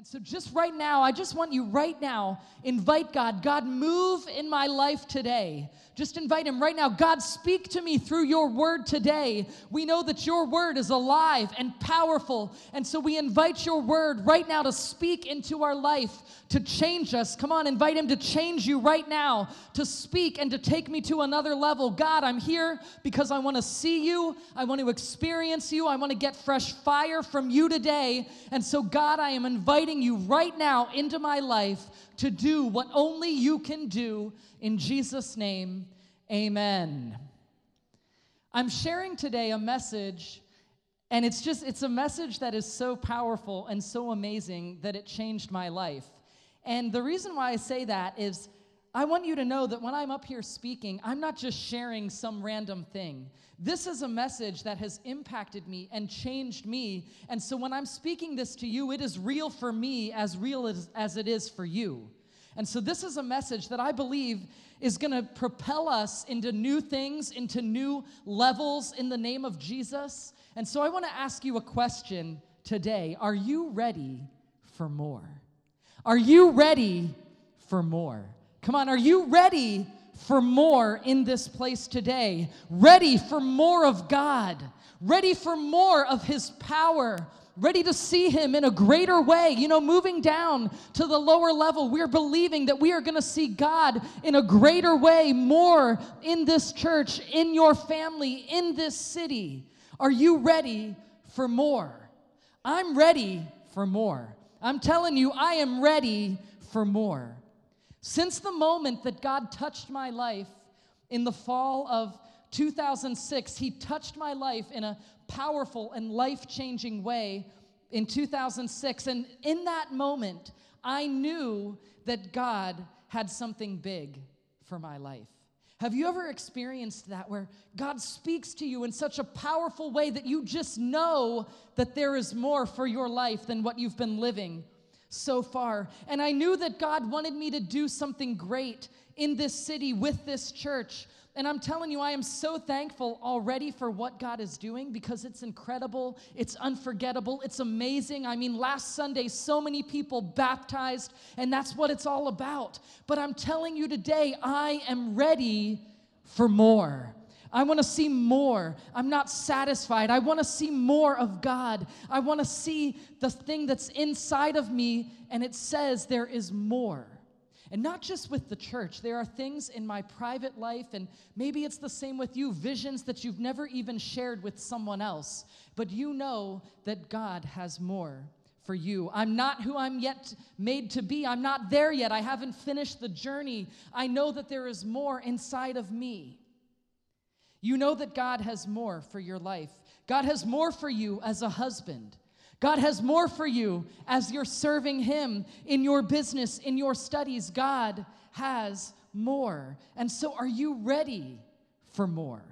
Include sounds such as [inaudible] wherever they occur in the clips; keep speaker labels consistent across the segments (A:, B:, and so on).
A: And so, just right now, I just want you right now, invite God. God, move in my life today. Just invite Him right now. God, speak to me through your word today. We know that your word is alive and powerful. And so, we invite your word right now to speak into our life, to change us. Come on, invite Him to change you right now, to speak and to take me to another level. God, I'm here because I want to see you. I want to experience you. I want to get fresh fire from you today. And so, God, I am inviting inviting you right now into my life to do what only you can do. In Jesus' name, amen. I'm sharing today a message, and it's just, it's a message that is so powerful and so amazing that it changed my life. And the reason why I say that is I want you to know that when I'm up here speaking, I'm not just sharing some random thing. This is a message that has impacted me and changed me. And so when I'm speaking this to you, it is real for me as real as, as it is for you. And so this is a message that I believe is going to propel us into new things, into new levels in the name of Jesus. And so I want to ask you a question today Are you ready for more? Are you ready for more? Come on, are you ready for more in this place today? Ready for more of God? Ready for more of His power? Ready to see Him in a greater way? You know, moving down to the lower level, we're believing that we are going to see God in a greater way, more in this church, in your family, in this city. Are you ready for more? I'm ready for more. I'm telling you, I am ready for more. Since the moment that God touched my life in the fall of 2006, He touched my life in a powerful and life changing way in 2006. And in that moment, I knew that God had something big for my life. Have you ever experienced that where God speaks to you in such a powerful way that you just know that there is more for your life than what you've been living? So far. And I knew that God wanted me to do something great in this city with this church. And I'm telling you, I am so thankful already for what God is doing because it's incredible, it's unforgettable, it's amazing. I mean, last Sunday, so many people baptized, and that's what it's all about. But I'm telling you today, I am ready for more. I want to see more. I'm not satisfied. I want to see more of God. I want to see the thing that's inside of me, and it says there is more. And not just with the church, there are things in my private life, and maybe it's the same with you visions that you've never even shared with someone else, but you know that God has more for you. I'm not who I'm yet made to be. I'm not there yet. I haven't finished the journey. I know that there is more inside of me. You know that God has more for your life. God has more for you as a husband. God has more for you as you're serving Him in your business, in your studies. God has more. And so, are you ready for more?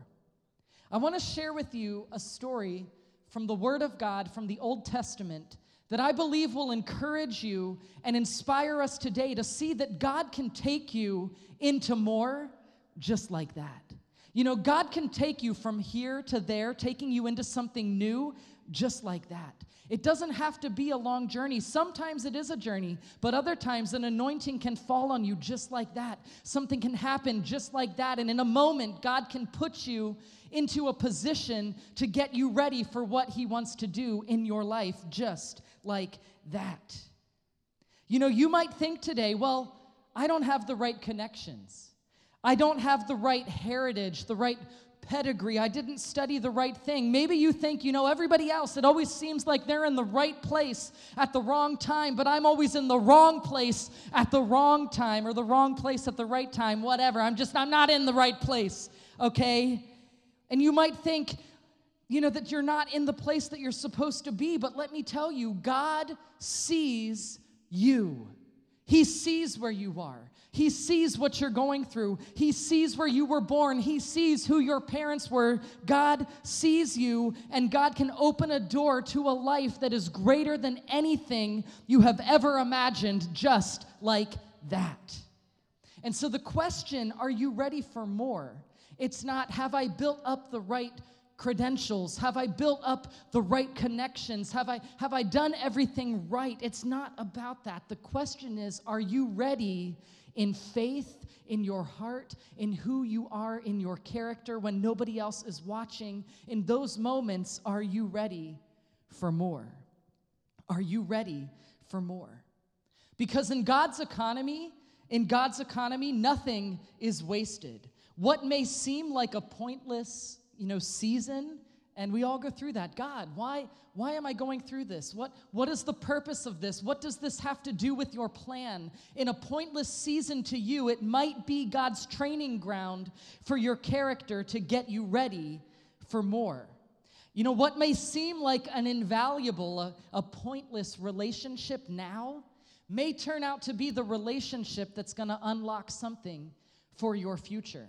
A: I want to share with you a story from the Word of God from the Old Testament that I believe will encourage you and inspire us today to see that God can take you into more just like that. You know, God can take you from here to there, taking you into something new just like that. It doesn't have to be a long journey. Sometimes it is a journey, but other times an anointing can fall on you just like that. Something can happen just like that. And in a moment, God can put you into a position to get you ready for what He wants to do in your life just like that. You know, you might think today, well, I don't have the right connections. I don't have the right heritage, the right pedigree. I didn't study the right thing. Maybe you think, you know, everybody else, it always seems like they're in the right place at the wrong time, but I'm always in the wrong place at the wrong time or the wrong place at the right time, whatever. I'm just, I'm not in the right place, okay? And you might think, you know, that you're not in the place that you're supposed to be, but let me tell you, God sees you. He sees where you are. He sees what you're going through. He sees where you were born. He sees who your parents were. God sees you, and God can open a door to a life that is greater than anything you have ever imagined, just like that. And so the question, are you ready for more? It's not, have I built up the right credentials? Have I built up the right connections? Have I, have I done everything right? It's not about that. The question is are you ready in faith, in your heart, in who you are, in your character when nobody else is watching? In those moments, are you ready for more? Are you ready for more? Because in God's economy, in God's economy, nothing is wasted. What may seem like a pointless, you know, season, and we all go through that. God, why, why am I going through this? What, what is the purpose of this? What does this have to do with your plan? In a pointless season to you, it might be God's training ground for your character to get you ready for more. You know, what may seem like an invaluable, a, a pointless relationship now may turn out to be the relationship that's going to unlock something for your future.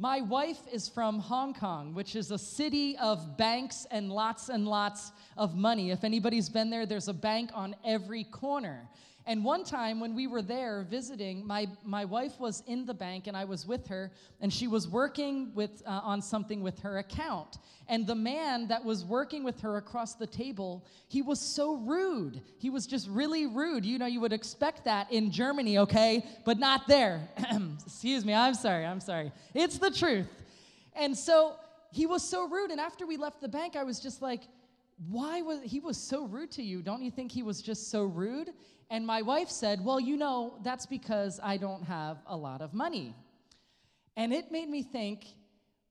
A: My wife is from Hong Kong, which is a city of banks and lots and lots of money. If anybody's been there, there's a bank on every corner. And one time when we were there visiting, my, my wife was in the bank and I was with her, and she was working with, uh, on something with her account. And the man that was working with her across the table, he was so rude. He was just really rude. You know, you would expect that in Germany, okay? But not there. [clears throat] Excuse me, I'm sorry, I'm sorry. It's the truth. And so he was so rude. And after we left the bank, I was just like, why was he was so rude to you? Don't you think he was just so rude? And my wife said, Well, you know, that's because I don't have a lot of money. And it made me think,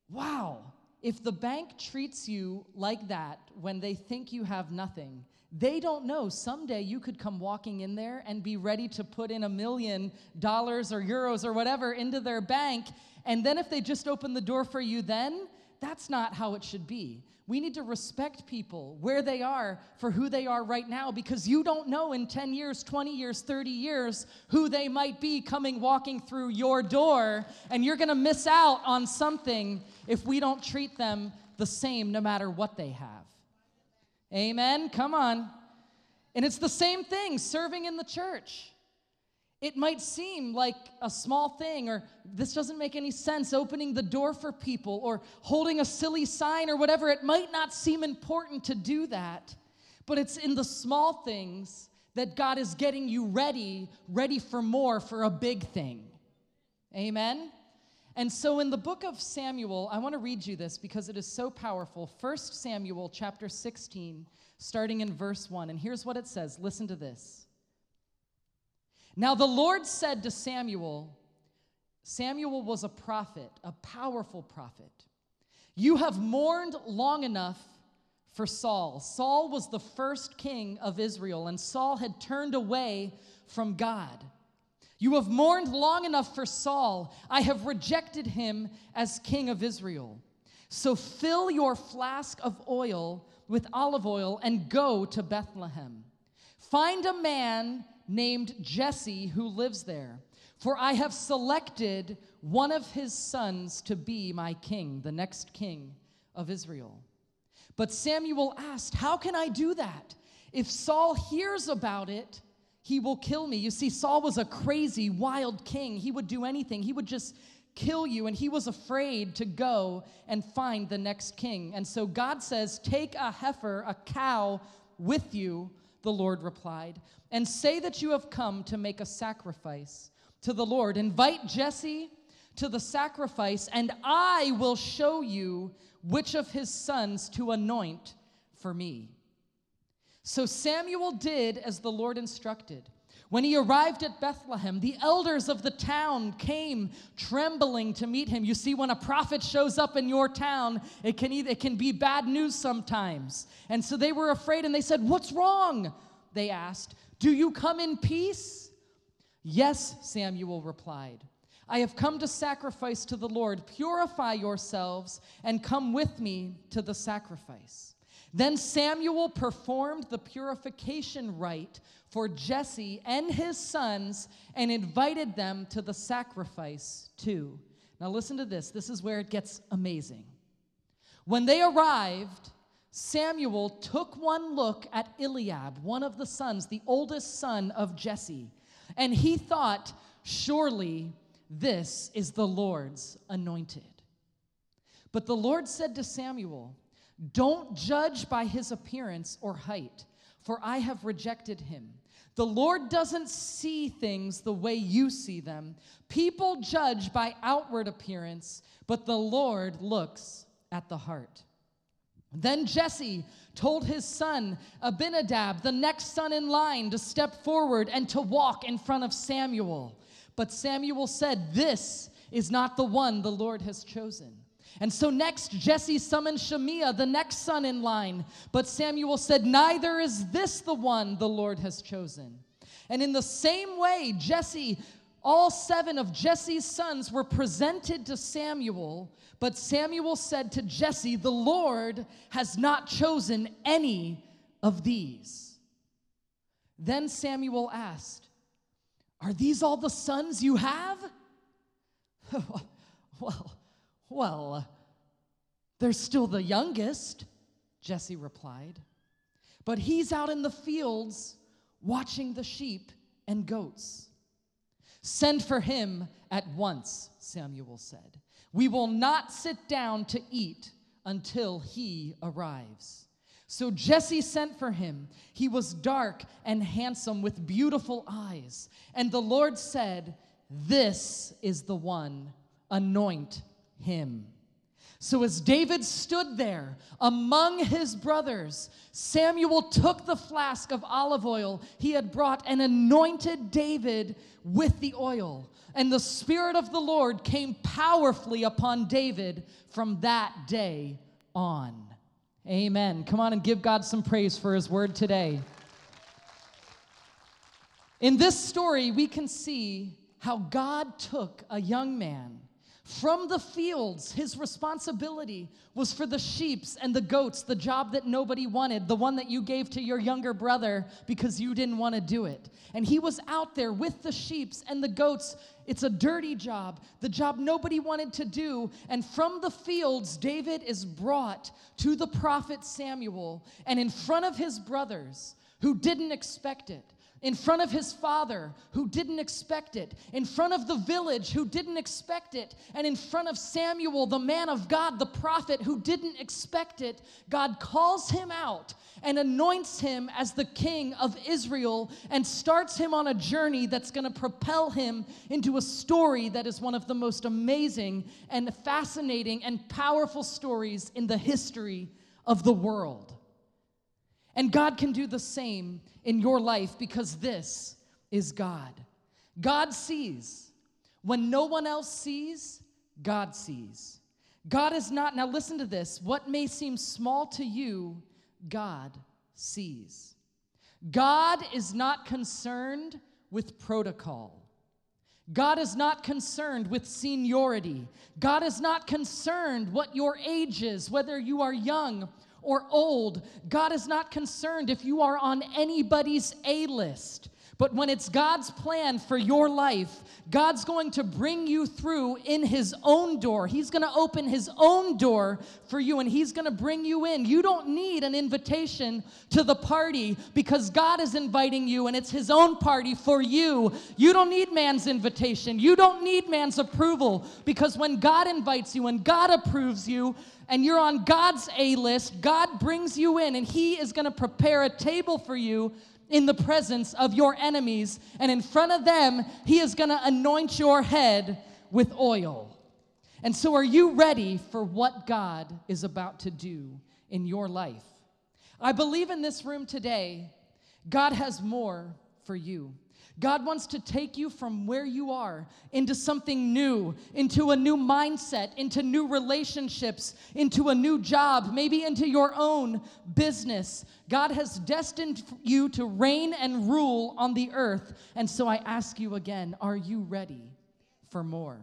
A: wow, if the bank treats you like that when they think you have nothing, they don't know someday you could come walking in there and be ready to put in a million dollars or euros or whatever into their bank. And then if they just open the door for you, then that's not how it should be. We need to respect people where they are for who they are right now because you don't know in 10 years, 20 years, 30 years who they might be coming walking through your door. And you're going to miss out on something if we don't treat them the same no matter what they have. Amen? Come on. And it's the same thing serving in the church. It might seem like a small thing, or this doesn't make any sense, opening the door for people, or holding a silly sign, or whatever. It might not seem important to do that, but it's in the small things that God is getting you ready, ready for more, for a big thing. Amen? And so in the book of Samuel, I want to read you this because it is so powerful. 1 Samuel chapter 16, starting in verse 1. And here's what it says listen to this. Now the Lord said to Samuel, Samuel was a prophet, a powerful prophet. You have mourned long enough for Saul. Saul was the first king of Israel, and Saul had turned away from God. You have mourned long enough for Saul. I have rejected him as king of Israel. So fill your flask of oil with olive oil and go to Bethlehem. Find a man named Jesse who lives there. For I have selected one of his sons to be my king, the next king of Israel. But Samuel asked, How can I do that? If Saul hears about it, he will kill me. You see, Saul was a crazy, wild king. He would do anything, he would just kill you, and he was afraid to go and find the next king. And so God says, Take a heifer, a cow, with you the Lord replied, and say that you have come to make a sacrifice to the Lord. Invite Jesse to the sacrifice, and I will show you which of his sons to anoint for me. So Samuel did as the Lord instructed. When he arrived at Bethlehem, the elders of the town came trembling to meet him. You see, when a prophet shows up in your town, it can, either, it can be bad news sometimes. And so they were afraid and they said, What's wrong? They asked, Do you come in peace? Yes, Samuel replied. I have come to sacrifice to the Lord. Purify yourselves and come with me to the sacrifice. Then Samuel performed the purification rite for Jesse and his sons and invited them to the sacrifice too. Now, listen to this. This is where it gets amazing. When they arrived, Samuel took one look at Eliab, one of the sons, the oldest son of Jesse, and he thought, Surely this is the Lord's anointed. But the Lord said to Samuel, Don't judge by his appearance or height, for I have rejected him. The Lord doesn't see things the way you see them. People judge by outward appearance, but the Lord looks at the heart. Then Jesse told his son Abinadab, the next son in line, to step forward and to walk in front of Samuel. But Samuel said, This is not the one the Lord has chosen. And so next, Jesse summoned Shemiah, the next son in line. But Samuel said, Neither is this the one the Lord has chosen. And in the same way, Jesse, all seven of Jesse's sons were presented to Samuel. But Samuel said to Jesse, The Lord has not chosen any of these. Then Samuel asked, Are these all the sons you have? [laughs] well, well, they're still the youngest, Jesse replied. But he's out in the fields watching the sheep and goats. Send for him at once, Samuel said. We will not sit down to eat until he arrives. So Jesse sent for him. He was dark and handsome with beautiful eyes. And the Lord said, This is the one, anoint him. So, as David stood there among his brothers, Samuel took the flask of olive oil he had brought and anointed David with the oil. And the Spirit of the Lord came powerfully upon David from that day on. Amen. Come on and give God some praise for his word today. In this story, we can see how God took a young man from the fields, his responsibility was for the sheeps and the goats, the job that nobody wanted, the one that you gave to your younger brother because you didn't want to do it. And he was out there with the sheeps and the goats. It's a dirty job, the job nobody wanted to do. And from the fields, David is brought to the prophet Samuel, and in front of his brothers who didn't expect it in front of his father who didn't expect it, in front of the village who didn't expect it, and in front of Samuel, the man of God, the prophet who didn't expect it, God calls him out and anoints him as the king of Israel and starts him on a journey that's going to propel him into a story that is one of the most amazing and fascinating and powerful stories in the history of the world. And God can do the same in your life because this is God. God sees. When no one else sees, God sees. God is not, now listen to this, what may seem small to you, God sees. God is not concerned with protocol. God is not concerned with seniority. God is not concerned what your age is, whether you are young or old. God is not concerned if you are on anybody's A list. But when it's God's plan for your life, God's going to bring you through in His own door. He's going to open His own door for you and He's going to bring you in. You don't need an invitation to the party because God is inviting you and it's His own party for you. You don't need man's invitation. You don't need man's approval because when God invites you and God approves you, and you're on God's A list, God brings you in and He is going to prepare a table for you in the presence of your enemies. And in front of them, He is going to anoint your head with oil. And so, are you ready for what God is about to do in your life? I believe in this room today, God has more for you. God wants to take you from where you are into something new, into a new mindset, into new relationships, into a new job, maybe into your own business. God has destined you to reign and rule on the earth. And so I ask you again are you ready for more?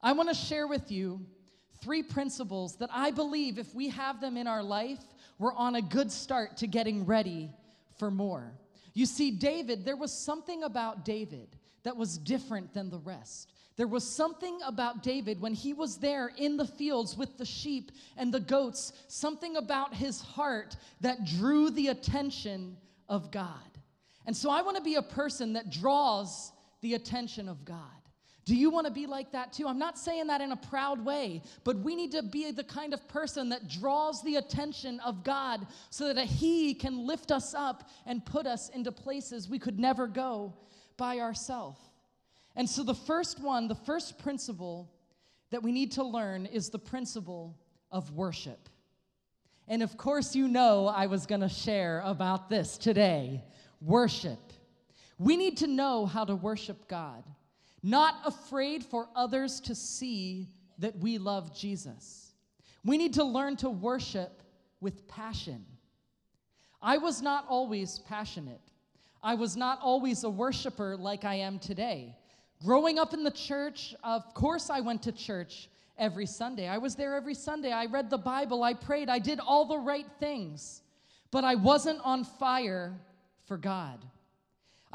A: I want to share with you three principles that I believe if we have them in our life, we're on a good start to getting ready for more. You see, David, there was something about David that was different than the rest. There was something about David when he was there in the fields with the sheep and the goats, something about his heart that drew the attention of God. And so I want to be a person that draws the attention of God. Do you want to be like that too? I'm not saying that in a proud way, but we need to be the kind of person that draws the attention of God so that He can lift us up and put us into places we could never go by ourselves. And so, the first one, the first principle that we need to learn is the principle of worship. And of course, you know I was going to share about this today worship. We need to know how to worship God not afraid for others to see that we love Jesus. We need to learn to worship with passion. I was not always passionate. I was not always a worshiper like I am today. Growing up in the church, of course, I went to church every Sunday. I was there every Sunday. I read the Bible, I prayed, I did all the right things, but I wasn't on fire for God.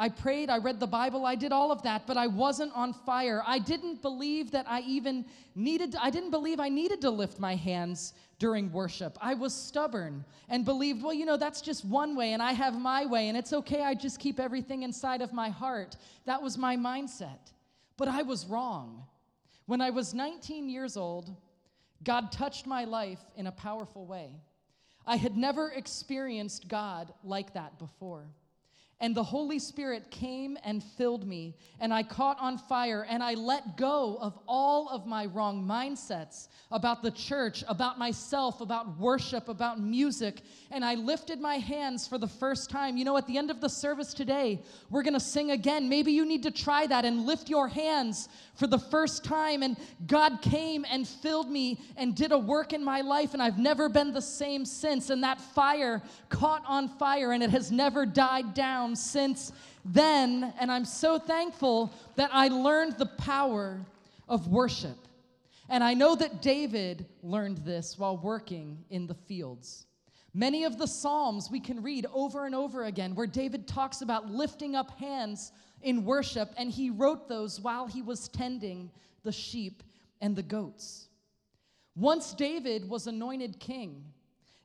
A: I prayed, I read the Bible, I did all of that, but I wasn't on fire. I didn't believe that I even needed, I didn't believe I needed to lift my hands during worship. I was stubborn and believed, well, you know, that's just one way and I have my way and it's okay, I just keep everything inside of my heart. That was my mindset. But I was wrong. When I was 19 years old, God touched my life in a powerful way. I had never experienced God like that before. And the Holy Spirit came and filled me, and I caught on fire, and I let go of all of my wrong mindsets about the church, about myself, about worship, about music, and I lifted my hands for the first time. You know, at the end of the service today, we're gonna sing again. Maybe you need to try that and lift your hands for the first time. And God came and filled me and did a work in my life, and I've never been the same since. And that fire caught on fire, and it has never died down since then. And I'm so thankful that I learned the power of worship. And I know that David learned this while working in the fields. Many of the Psalms we can read over and over again where David talks about lifting up hands in worship, and he wrote those while he was tending the sheep and the goats. Once David was anointed king,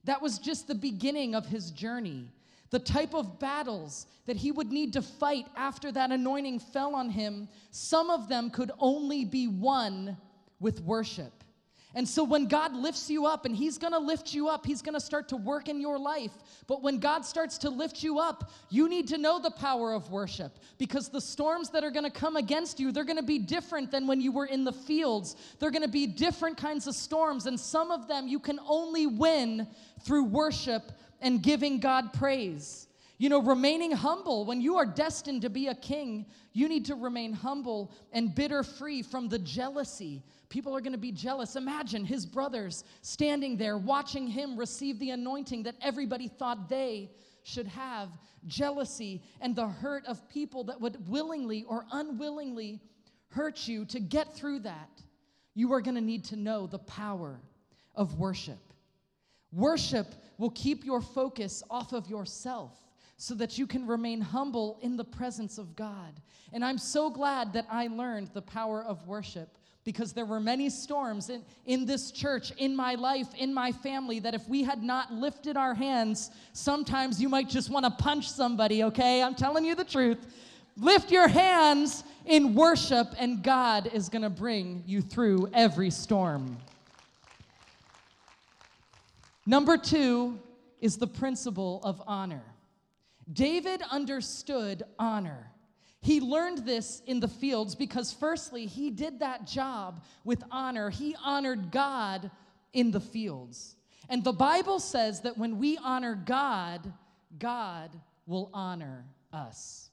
A: that was just the beginning of his journey. The type of battles that he would need to fight after that anointing fell on him, some of them could only be won with worship. And so when God lifts you up, and He's gonna lift you up, He's gonna start to work in your life. But when God starts to lift you up, you need to know the power of worship because the storms that are gonna come against you, they're gonna be different than when you were in the fields. They're gonna be different kinds of storms, and some of them you can only win through worship and giving God praise. You know, remaining humble. When you are destined to be a king, you need to remain humble and bitter free from the jealousy People are going to be jealous. Imagine his brothers standing there watching him receive the anointing that everybody thought they should have. Jealousy and the hurt of people that would willingly or unwillingly hurt you. To get through that, you are going to need to know the power of worship. Worship will keep your focus off of yourself so that you can remain humble in the presence of God. And I'm so glad that I learned the power of worship because there were many storms in, in this church, in my life, in my family, that if we had not lifted our hands, sometimes you might just want to punch somebody, okay? I'm telling you the truth. Lift your hands in worship, and God is going to bring you through every storm. Number two is the principle of honor. David understood honor. He learned this in the fields because, firstly, he did that job with honor. He honored God in the fields. And the Bible says that when we honor God, God will honor us.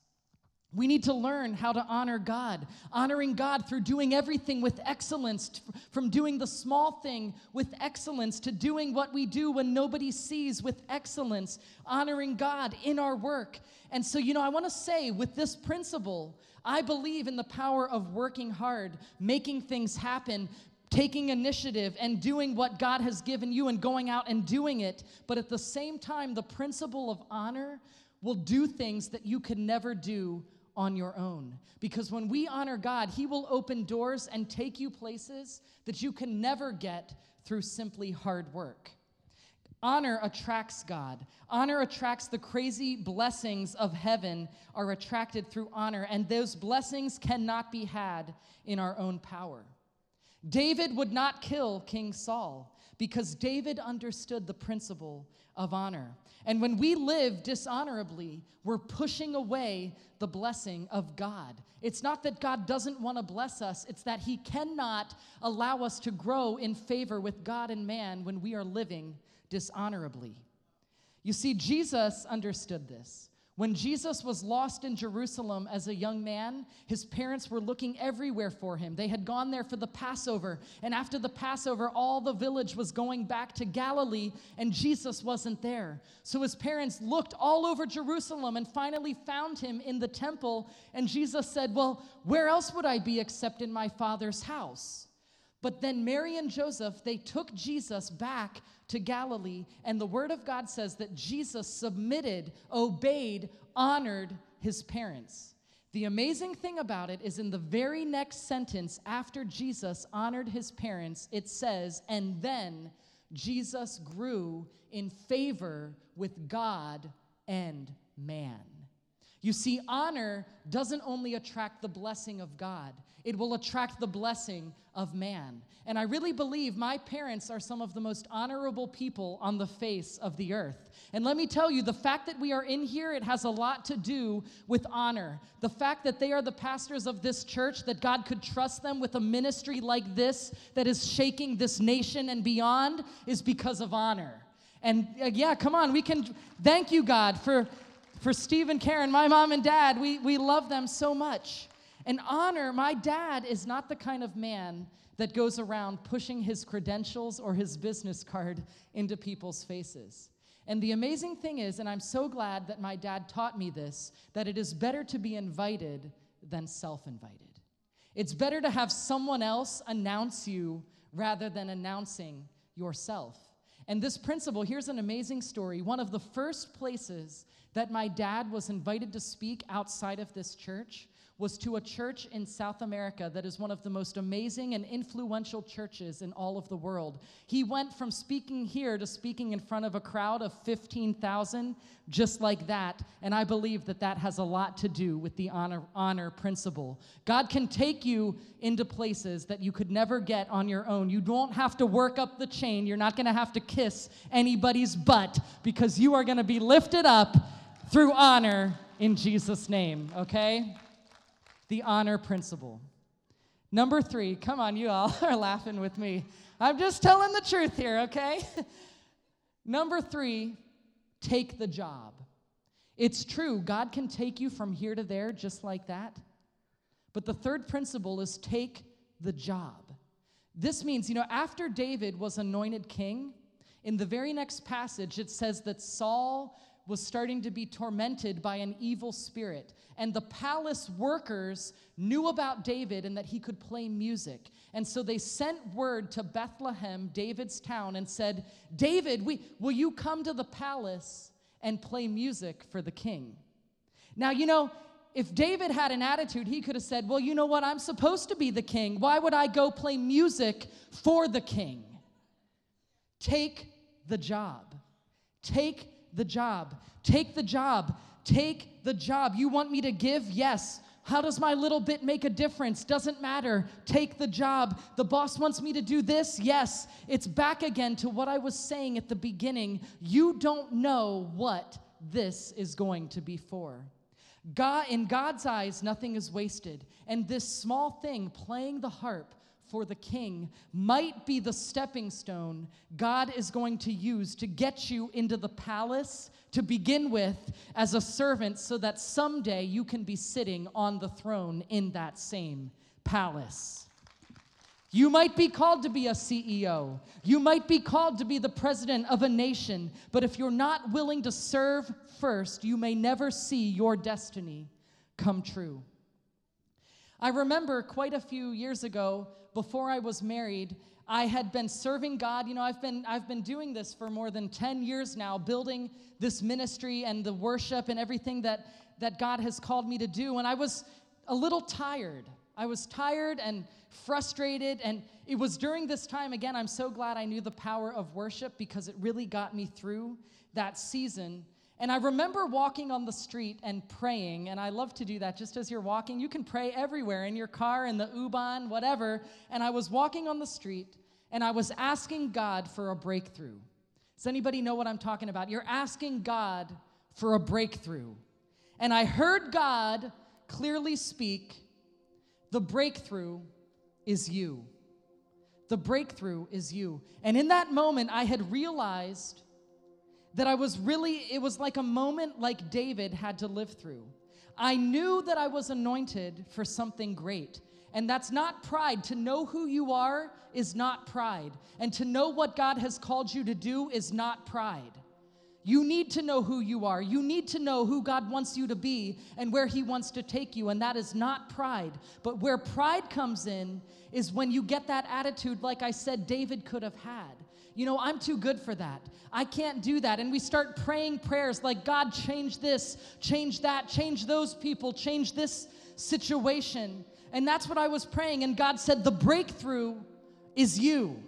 A: We need to learn how to honor God, honoring God through doing everything with excellence, from doing the small thing with excellence to doing what we do when nobody sees with excellence, honoring God in our work. And so, you know, I want to say with this principle, I believe in the power of working hard, making things happen, taking initiative and doing what God has given you and going out and doing it. But at the same time, the principle of honor will do things that you could never do on your own. Because when we honor God, He will open doors and take you places that you can never get through simply hard work. Honor attracts God. Honor attracts the crazy blessings of heaven are attracted through honor, and those blessings cannot be had in our own power. David would not kill King Saul because David understood the principle of honor. And when we live dishonorably, we're pushing away the blessing of God. It's not that God doesn't want to bless us, it's that He cannot allow us to grow in favor with God and man when we are living dishonorably. You see, Jesus understood this. When Jesus was lost in Jerusalem as a young man, his parents were looking everywhere for him. They had gone there for the Passover, and after the Passover, all the village was going back to Galilee, and Jesus wasn't there. So his parents looked all over Jerusalem and finally found him in the temple, and Jesus said, Well, where else would I be except in my Father's house? But then Mary and Joseph, they took Jesus back to Galilee, and the Word of God says that Jesus submitted, obeyed, honored his parents. The amazing thing about it is in the very next sentence after Jesus honored his parents, it says, and then Jesus grew in favor with God and man. You see, honor doesn't only attract the blessing of God, it will attract the blessing of man. And I really believe my parents are some of the most honorable people on the face of the earth. And let me tell you, the fact that we are in here, it has a lot to do with honor. The fact that they are the pastors of this church, that God could trust them with a ministry like this that is shaking this nation and beyond, is because of honor. And uh, yeah, come on, we can thank you, God, for for Steve and Karen, my mom and dad, we, we love them so much. And honor, my dad is not the kind of man that goes around pushing his credentials or his business card into people's faces. And the amazing thing is, and I'm so glad that my dad taught me this, that it is better to be invited than self invited. It's better to have someone else announce you rather than announcing yourself. And this principle, here's an amazing story. One of the first places that my dad was invited to speak outside of this church was to a church in South America that is one of the most amazing and influential churches in all of the world. He went from speaking here to speaking in front of a crowd of 15,000, just like that. And I believe that that has a lot to do with the honor, honor principle. God can take you into places that you could never get on your own. You don't have to work up the chain, you're not gonna have to kiss anybody's butt because you are gonna be lifted up through honor in Jesus' name, okay? The honor principle. Number three, come on, you all [laughs] are laughing with me. I'm just telling the truth here, okay? [laughs] Number three, take the job. It's true, God can take you from here to there just like that. But the third principle is take the job. This means, you know, after David was anointed king, in the very next passage, it says that Saul was starting to be tormented by an evil spirit. And the palace workers knew about David and that he could play music. And so they sent word to Bethlehem, David's town, and said, David, we, will you come to the palace and play music for the king? Now, you know, if David had an attitude, he could have said, Well, you know what? I'm supposed to be the king. Why would I go play music for the king? Take the job. Take the job. Take the job. Take the job. You want me to give? Yes. How does my little bit make a difference? Doesn't matter. Take the job. The boss wants me to do this? Yes. It's back again to what I was saying at the beginning. You don't know what this is going to be for. God, in God's eyes, nothing is wasted. And this small thing, playing the harp, for the king might be the stepping stone God is going to use to get you into the palace to begin with as a servant so that someday you can be sitting on the throne in that same palace. You might be called to be a CEO. You might be called to be the president of a nation. But if you're not willing to serve first, you may never see your destiny come true. I remember quite a few years ago, before I was married, I had been serving God. You know, I've been I've been doing this for more than 10 years now, building this ministry and the worship and everything that that God has called me to do. And I was a little tired. I was tired and frustrated. And it was during this time, again, I'm so glad I knew the power of worship because it really got me through that season. And I remember walking on the street and praying, and I love to do that just as you're walking. You can pray everywhere in your car, in the U-Bahn, whatever. And I was walking on the street and I was asking God for a breakthrough. Does anybody know what I'm talking about? You're asking God for a breakthrough. And I heard God clearly speak the breakthrough is you. The breakthrough is you. And in that moment, I had realized that I was really, it was like a moment like David had to live through. I knew that I was anointed for something great. And that's not pride. To know who you are is not pride. And to know what God has called you to do is not pride. You need to know who you are. You need to know who God wants you to be and where He wants to take you. And that is not pride. But where pride comes in is when you get that attitude, like I said, David could have had. You know, I'm too good for that. I can't do that. And we start praying prayers like, God, change this, change that, change those people, change this situation. And that's what I was praying. And God said, The breakthrough is you.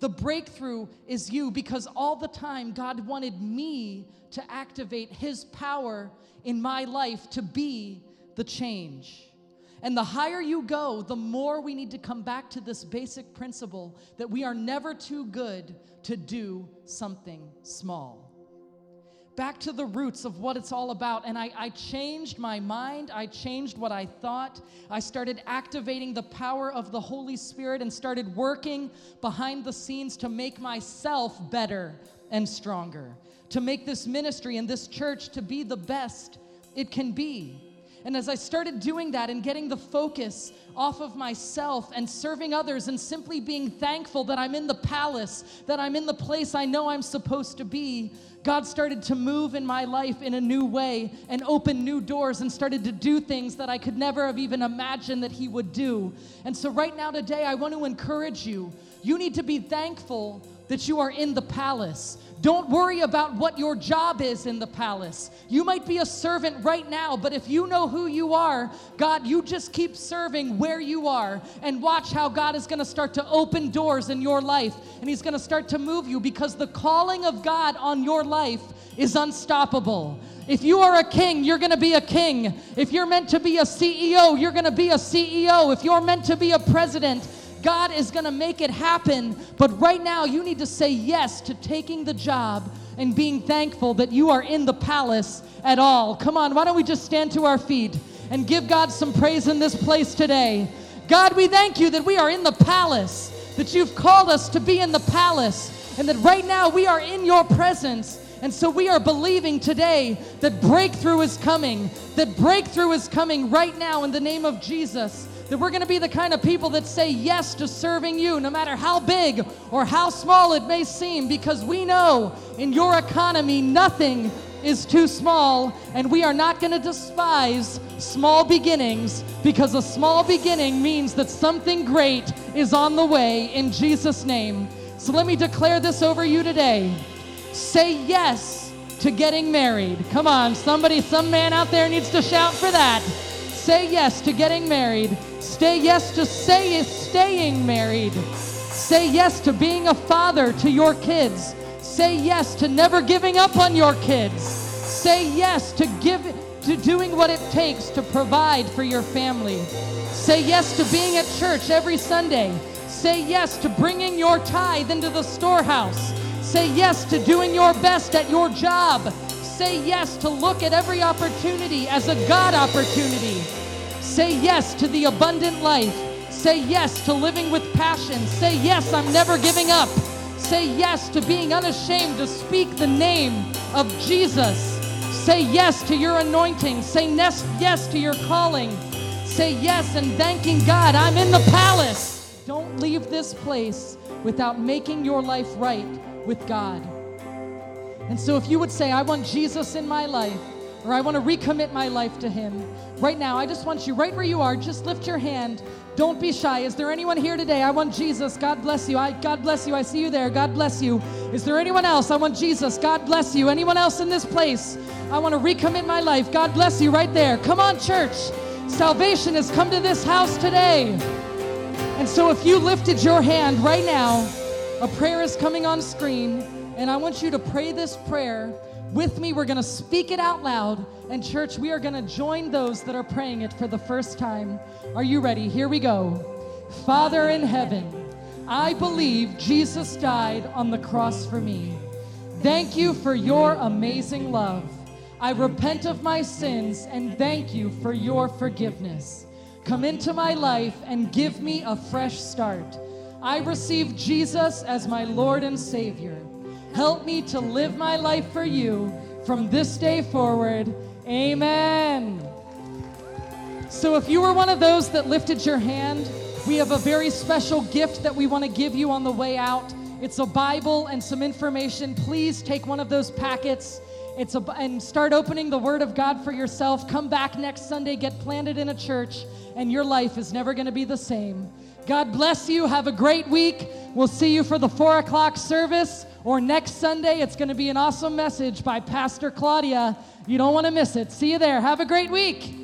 A: The breakthrough is you because all the time God wanted me to activate His power in my life to be the change. And the higher you go, the more we need to come back to this basic principle that we are never too good to do something small back to the roots of what it's all about. And I, I, changed my mind. I changed what I thought. I started activating the power of the Holy Spirit and started working behind the scenes to make myself better and stronger, to make this ministry and this church to be the best it can be. And as I started doing that and getting the focus off of myself and serving others and simply being thankful that I'm in the palace, that I'm in the place I know I'm supposed to be, God started to move in my life in a new way and open new doors and started to do things that I could never have even imagined that He would do. And so, right now, today, I want to encourage you. You need to be thankful that you are in the palace. Don't worry about what your job is in the palace. You might be a servant right now, but if you know who you are, God, you just keep serving where you are and watch how God is going to start to open doors in your life and He's going to start to move you because the calling of God on your life is unstoppable. If you are a king, you're going to be a king. If you're meant to be a CEO, you're going to be a CEO. If you're meant to be a president, God is going to make it happen. But right now, you need to say yes to taking the job and being thankful that you are in the palace at all. Come on, why don't we just stand to our feet and give God some praise in this place today? God, we thank you that we are in the palace, that you've called us to be in the palace, and that right now we are in your presence. And so we are believing today that breakthrough is coming, that breakthrough is coming right now in the name of Jesus. That we're going to be the kind of people that say yes to serving you, no matter how big or how small it may seem, because we know in your economy nothing is too small, and we are not going to despise small beginnings because a small beginning means that something great is on the way in Jesus' name. So let me declare this over you today. Say yes to getting married. Come on, somebody, some man out there needs to shout for that. Say yes to getting married. Say yes to say, staying married. Say yes to being a father to your kids. Say yes to never giving up on your kids. Say yes to give to doing what it takes to provide for your family. Say yes to being at church every Sunday. Say yes to bringing your tithe into the storehouse. Say yes to doing your best at your job. Say yes to look at every opportunity as a God opportunity. Say yes to the abundant life. Say yes to living with passion. Say yes, I'm never giving up. Say yes to being unashamed to speak the name of Jesus. Say yes to your anointing. Say yes yes to your calling. Say yes and thanking God. I'm in the palace. Don't leave this place without making your life right with God. And so, if you would say, I want Jesus in my life, or I want to recommit my life to Him. Right now, I just want you, right where you are, just lift your hand. Don't be shy. Is there anyone here today? I want Jesus. God bless you. I, God bless you. I see you there. God bless you. Is there anyone else? I want Jesus. God bless you. Anyone else in this place? I want to recommit my life. God bless you right there. Come on, church. Salvation has come to this house today. And so if you lifted your hand right now, a prayer is coming on screen, and I want you to pray this prayer with me. We're going to speak it out loud. And, church, we are going to join those that are praying it for the first time. Are you ready? Here we go. Father in heaven, I believe Jesus died on the cross for me. Thank you for your amazing love. I repent of my sins and thank you for your forgiveness. Come into my life and give me a fresh start. I receive Jesus as my Lord and Savior. Help me to live my life for you from this day forward. Amen. So, if you were one of those that lifted your hand, we have a very special gift that we want to give you on the way out. It's a Bible and some information. Please take one of those packets. It's a, and start opening the Word of God for yourself. Come back next Sunday, get planted in a church, and your life is never going to be the same. God bless you. Have a great week. We'll see you for the four o'clock service or next Sunday. It's going to be an awesome message by Pastor Claudia. You don't want to miss it. See you there. Have a great week.